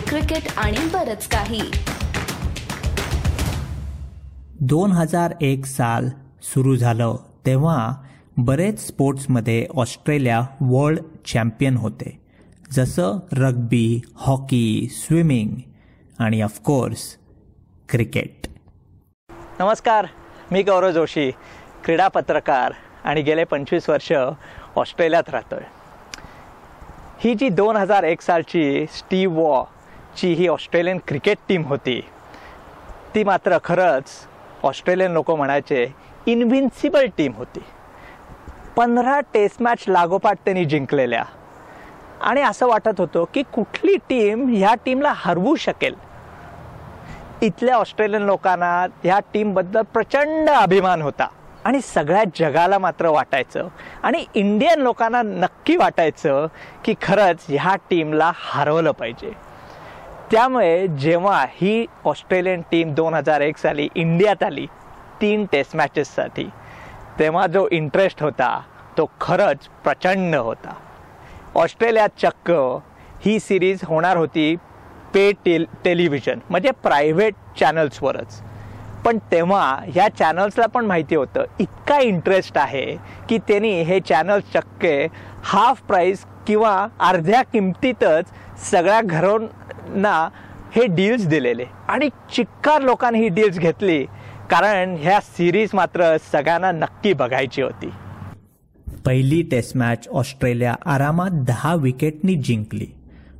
Cricket आणि बरच काही. दोन हजार एक साल सुरू झालं तेव्हा बरेच स्पोर्ट्समध्ये ऑस्ट्रेलिया वर्ल्ड चॅम्पियन होते. जसं रग्बी हॉकी स्विमिंग आणि ऑफकोर्स क्रिकेट. नमस्कार मी गौरव जोशी क्रीडा पत्रकार आणि गेले पंचवीस वर्ष ऑस्ट्रेलियात राहतो आहे ही जी दोन हजार एक सालची स्टीव ची ही ऑस्ट्रेलियन क्रिकेट टीम होती. ती मात्र खरंच ऑस्ट्रेलियन लोक म्हणायचे इनव्हिन्सिबल टीम होती. पंधरा टेस्ट मॅच लागोपाठ त्यांनी जिंकलेल्या. आणि असं वाटत होतं की कुठली टीम ह्या टीमला हरवू शकेल. इथल्या ऑस्ट्रेलियन लोकांना ह्या टीमबद्दल प्रचंड अभिमान होता. आणि सगळ्या जगाला मात्र वाटायचं. आणि इंडियन लोकांना नक्की वाटायचं की खरंच ह्या टीमला हरवलं पाहिजे. त्यामुळे जेव्हा ही ऑस्ट्रेलियन टीम दोन हजार एक साली इंडियात आली तीन टेस्ट मॅचेससाठी तेव्हा जो इंटरेस्ट होता तो खरंच प्रचंड होता. ऑस्ट्रेलियात चक्क ही सिरीज होणार होती पे टेल टेलिव्हिजन म्हणजे प्रायव्हेट चॅनल्सवरच पण तेव्हा ह्या चॅनल्सला पण माहिती होतं इतका इंटरेस्ट आहे की त्यांनी हे चॅनल्स चक्के हाफ प्राईस किंवा अर्ध्या किमतीतच सगळ्या घरून हे डील्स दिलेले. आणि चिक्कार लोकांनी ही डील्स घेतली कारण ह्या सिरीज मात्र सगळ्यांना नक्की बघायची होती. पहिली टेस्ट मॅच ऑस्ट्रेलिया आरामात दहा विकेटनी जिंकली.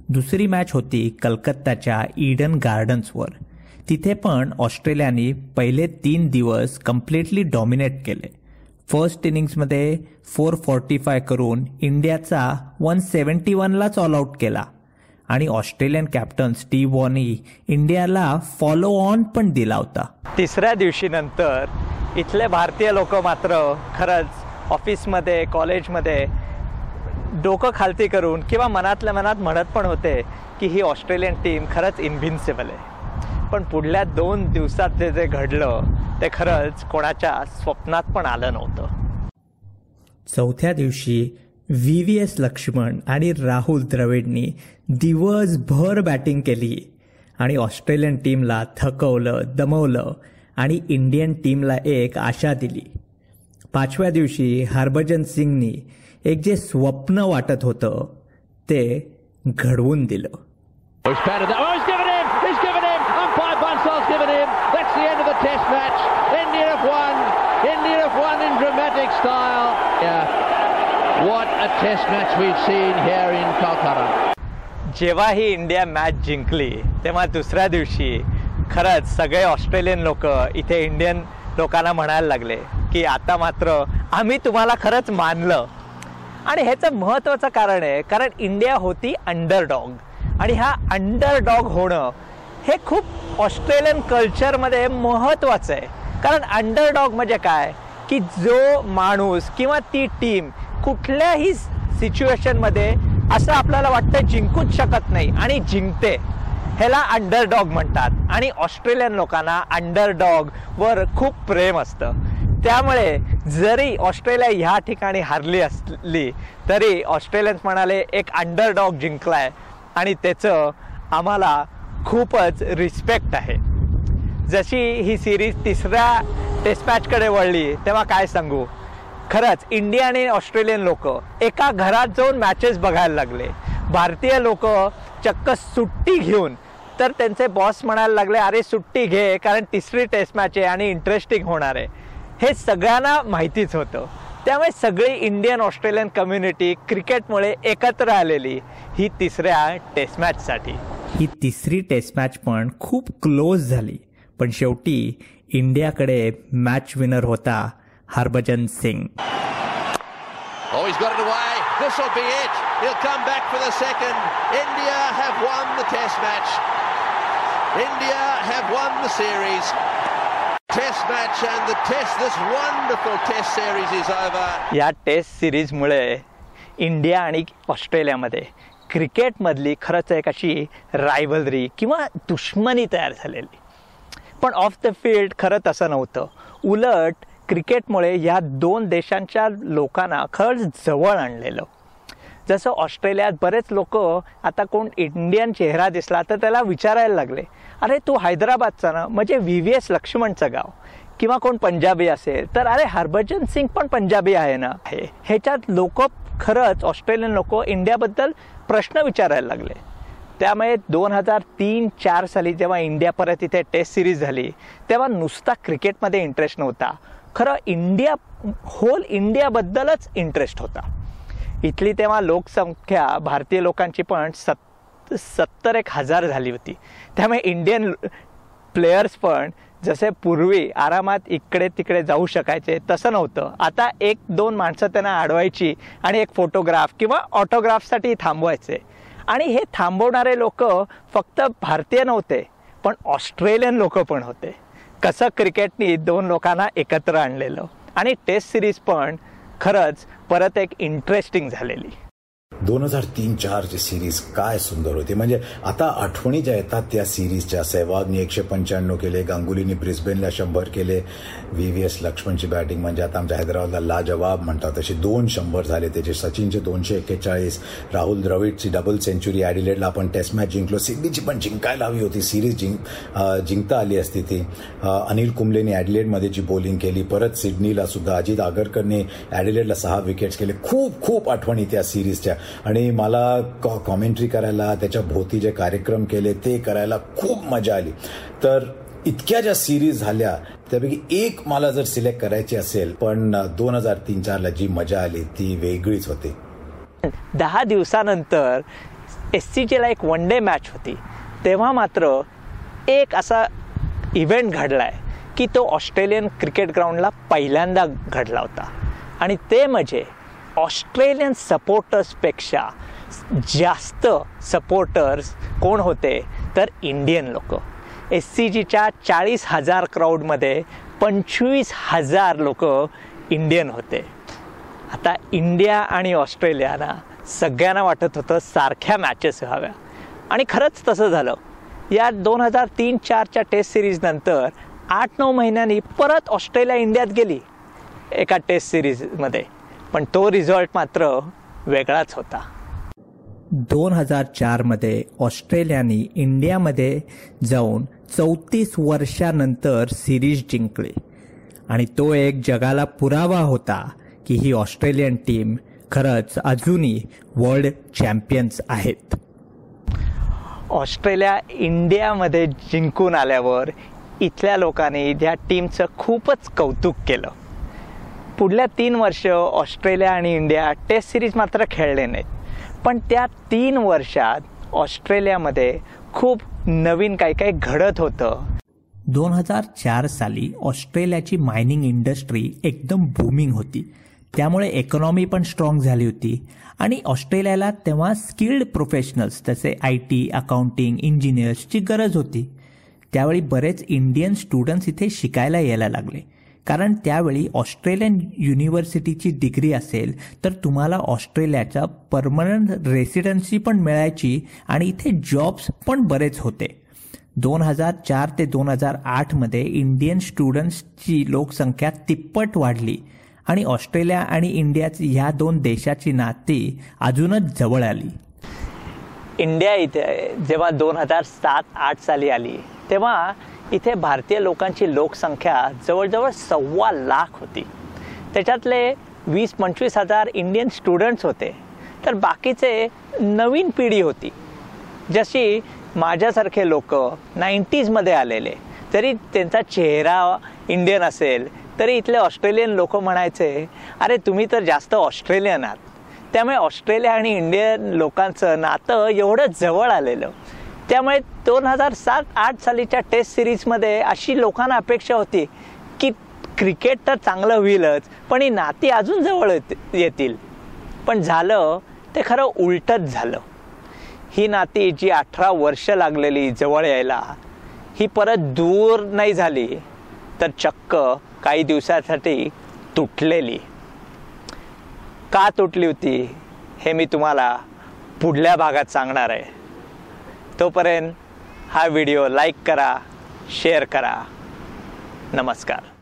दुसरी मॅच होती कलकत्ताच्या ईडन गार्डन्सवर तिथे पण ऑस्ट्रेलियाने पहिले तीन दिवस कम्प्लिटली डॉमिनेट केले. फर्स्ट इनिंग्समध्ये फोर फॉर्टी फाय करून इंडियाचा वन सेवन्टी वनलाच ऑल आऊट केला. आणि ऑस्ट्रेलियन कॅप्टन स्टीव्ह वॉनी इंडियाला फॉलो ऑन पण दिला होता. तिसऱ्या दिवशी नंतर इथले भारतीय लोक मात्र खरंच ऑफिसमध्ये कॉलेजमध्ये डोकं खालती करून किंवा मनातल्या मनात म्हणत पण होते की ही ऑस्ट्रेलियन टीम खरंच इन्व्हिन्सिबल आहे. पण पुढल्या दोन दिवसात जे जे घडलं ते खरंच कोणाच्या स्वप्नात पण आलं नव्हतं. चौथ्या दिवशी व्ही व्ही एस लक्ष्मण आणि राहुल द्रविडनी दिवसभर बॅटिंग केली. आणि ऑस्ट्रेलियन टीमला थकवलं दमवलं आणि इंडियन टीमला एक आशा दिली. पाचव्या दिवशी हरभजन सिंगनी एक जे स्वप्न वाटत होतं ते घडवून दिलं. जेव्हा ही इंडिया मॅच जिंकली तेव्हा दुसऱ्या दिवशी खरंच सगळे ऑस्ट्रेलियन लोक इथे इंडियन लोकांना म्हणायला लागले की आता मात्र आम्ही तुम्हाला खरंच मानलं. आणि ह्याचं महत्त्वाचं कारण आहे कारण इंडिया होती अंडरडॉग आणि हा अंडरडॉग होणं हे खूप ऑस्ट्रेलियन कल्चरमध्ये महत्त्वाचं आहे. कारण अंडरडॉग म्हणजे काय? की जो माणूस किंवा ती टीम कुठल्याही सिच्युएशनमध्ये असं आपल्याला वाटतं जिंकूच शकत नाही आणि जिंकते. ह्याला अंडर डॉग म्हणतात. आणि ऑस्ट्रेलियन लोकांना अंडर डॉग वर खूप प्रेम असतं. त्यामुळे जरी ऑस्ट्रेलिया ह्या ठिकाणी हारली असली तरी ऑस्ट्रेलियन्स म्हणाले एक अंडर डॉग जिंकलाय. आणि त्याचं आम्हाला खूपच रिस्पेक्ट आहे. जशी ही सिरीज तिसऱ्या टेस्ट मॅचकडे वळली तेव्हा काय सांगू? खरंच इंडिया आणि ऑस्ट्रेलियन लोक एका घरात जाऊन मॅचेस बघायला लागले. भारतीय लोक चक्क सुट्टी घेऊन तर त्यांचे बॉस म्हणायला लागले अरे सुट्टी घे कारण तिसरी टेस्ट मॅच आहे आणि इंटरेस्टिंग होणार आहे. हे सगळ्यांना माहितीच होतं. त्यामुळे सगळी इंडियन ऑस्ट्रेलियन कम्युनिटी क्रिकेटमुळे एकत्र आलेली ही तिसऱ्या टेस्ट मॅचसाठी ही तिसरी टेस्ट मॅच पण खूप क्लोज झाली. पण शेवटी इंडियाकडे मॅच विनर होता Harbhajan Singh Oh, he's got it away. This will be it. He'll come back for the second. India have won the test match. India have won the series. Test match and the test, this wonderful test series is over. या test सिरीजमुळे India आणि ऑस्ट्रेलियामध्ये क्रिकेटमधली खरंच एक अशी rivalry किंवा दुश्मनी तयार झालेली पण ऑफ द फील्ड खरं तसं नव्हतं उलट क्रिकेटमुळे या दोन देशांच्या लोकांना खरंच जवळ आणलेलं. जसं ऑस्ट्रेलियात बरेच लोक आता कोण इंडियन चेहरा दिसला तर त्याला विचारायला लागले अरे तू हैदराबादचा ना? म्हणजे व्ही व्ही एस लक्ष्मणचं गाव. किंवा कोण पंजाबी असेल तर अरे हरभजन सिंग पण पंजाबी आहे ना? हे ह्याच्यात लोक खरंच ऑस्ट्रेलियन लोक इंडियाबद्दल प्रश्न विचारायला लागले. त्यामुळे दोन हजार तीन चार साली जेव्हा इंडिया परत इथे टेस्ट सिरीज झाली तेव्हा नुसता क्रिकेटमध्ये इंटरेस्ट नव्हता. खरं इंडिया होल इंडियाबद्दलच इंटरेस्ट होता. इथली तेव्हा लोकसंख्या भारतीय लोकांची पण सत् सत्तर एक हजार झाली होती. त्यामुळे इंडियन प्लेयर्स पण जसे पूर्वी आरामात इकडे तिकडे जाऊ शकायचे तसं नव्हतं. आता एक दोन माणसं त्यांना अडवायची आणि एक फोटोग्राफ किंवा ऑटोग्राफसाठी थांबवायचे. आणि हे थांबवणारे लोक फक्त भारतीय नव्हते पण ऑस्ट्रेलियन लोक पण होते. कसं क्रिकेटनी दोन लोकांना एकत्र आणलेलं. आणि टेस्ट सिरीज पण खरंच परत एक इंटरेस्टिंग झालेली. दोन हजार तीन चारची सिरीज काय सुंदर होती. म्हणजे आता आठवणी ज्या येतात त्या सिरीजच्या सहवागनी एकशे पंच्याण्णव केले गांगुलीने ब्रिस्बेनला शंभर केले व्ही व्ही एस लक्ष्मणची बॅटिंग म्हणजे आता आमच्या हैदराबादला लाजवाब म्हणतात. तसे दोन शंभर झाले त्याचे. सचिनचे दोनशे एक्केचाळीस राहुल द्रविडची डबल सेंचुरी ॲडिलेडला आपण टेस्ट मॅच जिंकलो. सिडनीची पण जिंकायला हवी होती. सिरीज जिंक जिंकता आली असती ती. अनिल कुंबलेने ॲडिलेडमध्ये जी बॉलिंग केली. परत सिडनीला सुद्धा अजित आगरकरने ॲडिलेडला सहा विकेट्स केले. खूप खूप आठवणी त्या सिरीजच्या आणि मला कॉमेंट्री करायला त्याच्या भोवती जे कार्यक्रम केले ते करायला खूप मजा आली. तर इतक्या ज्या सिरीज झाल्या त्यापैकी एक मला जर सिलेक्ट करायची असेल पण दोन हजार तीन चारला जी मजा आली ती वेगळीच होती. दहा दिवसानंतर एस सी जीला एक वन डे मॅच होती. तेव्हा मात्र एक असा इव्हेंट घडलाय की तो ऑस्ट्रेलियन क्रिकेट ग्राउंडला पहिल्यांदा घडला होता. आणि ते म्हणजे ऑस्ट्रेलियन सपोर्टर्सपेक्षा जास्त सपोर्टर्स कोण होते? तर इंडियन लोक. एस सी जीच्या चाळीस हजार क्राऊडमध्ये पंचवीस हजार लोक इंडियन होते. आता इंडिया आणि ऑस्ट्रेलियाना सगळ्यांना वाटत होतं सारख्या मॅचेस व्हाव्या. आणि खरंच तसं झालं. या दोन हजार तीन चारच्या टेस्ट सिरीजनंतर आठ नऊ महिन्यांनी परत ऑस्ट्रेलिया इंडियात गेली. एका टेस्ट सिरीजमध्ये पण तो रिझल्ट मात्र वेगळाच होता. दोन हजार चारमध्ये ऑस्ट्रेलियाने इंडियामध्ये जाऊन चौतीस वर्षानंतर सिरीज जिंकली. आणि तो एक जगाला पुरावा होता की ही ऑस्ट्रेलियन टीम खरंच अजूनही वर्ल्ड चॅम्पियन्स आहेत. ऑस्ट्रेलिया इंडियामध्ये जिंकून आल्यावर इथल्या लोकांनी त्या टीमचं खूपच कौतुक केलं. पुढल्या तीन वर्ष ऑस्ट्रेलिया आणि इंडिया टेस्ट सिरीज मात्र खेळले नाहीत. पण त्या तीन वर्षात ऑस्ट्रेलियामध्ये खूप नवीन काही काही घडत होतं. दोन हजार चार साली ऑस्ट्रेलियाची मायनिंग इंडस्ट्री एकदम बूमिंग होती. त्यामुळे इकॉनॉमी पण स्ट्रॉंग झाली होती. आणि ऑस्ट्रेलियाला तेव्हा स्किल्ड प्रोफेशनल्स तसे आय टी अकाउंटिंग इंजिनियर्सची गरज होती. त्यावेळी बरेच इंडियन स्टुडंट्स इथे शिकायला यायला लागले. कारण त्यावेळी ऑस्ट्रेलियन युनिव्हर्सिटीची डिग्री असेल तर तुम्हाला ऑस्ट्रेलियाचा परमनंट रेसिडेन्सी पण मिळायची आणि इथे जॉब्स पण बरेच होते. दोन हजार चार ते दोन हजार आठमध्ये इंडियन स्टुडंट्सची लोकसंख्या तिप्पट वाढली आणि ऑस्ट्रेलिया आणि इंडियाची ह्या दोन देशाची नाती अजूनच जवळ आली. इंडिया इथे जेव्हा दोन हजार सात आठ साली आली तेव्हा इथे भारतीय लोकांची लोकसंख्या जवळजवळ सव्वा लाख होती. त्याच्यातले वीस पंचवीस हजार इंडियन स्टुडंट्स होते. तर बाकीचे नवीन पिढी होती. जशी माझ्यासारखे लोक नाईन्टीजमध्ये आलेले जरी त्यांचा चेहरा इंडियन असेल तरी इथले ऑस्ट्रेलियन लोक म्हणायचे अरे तुम्ही तर जास्त ऑस्ट्रेलियन आहात. त्यामुळे ऑस्ट्रेलिया आणि इंडियन लोकांचं नातं एवढं जवळ आलेलं. त्यामुळे दोन हजार सात आठ सालीच्या टेस्ट सिरीजमध्ये अशी लोकांना अपेक्षा होती की क्रिकेट तर चांगलं होईलच पण ही नाती अजून जवळ येतील. पण झालं ते खरं उलटच झालं. ही नाती जी अठरा वर्ष लागलेली जवळ यायला ही परत दूर नाही झाली तर चक्क काही दिवसासाठी तुटलेली. का तुटली होती हे मी तुम्हाला पुढल्या भागात सांगणार आहे. तोपर्यंत हा व्हिडिओ लाईक करा शेअर करा. नमस्कार.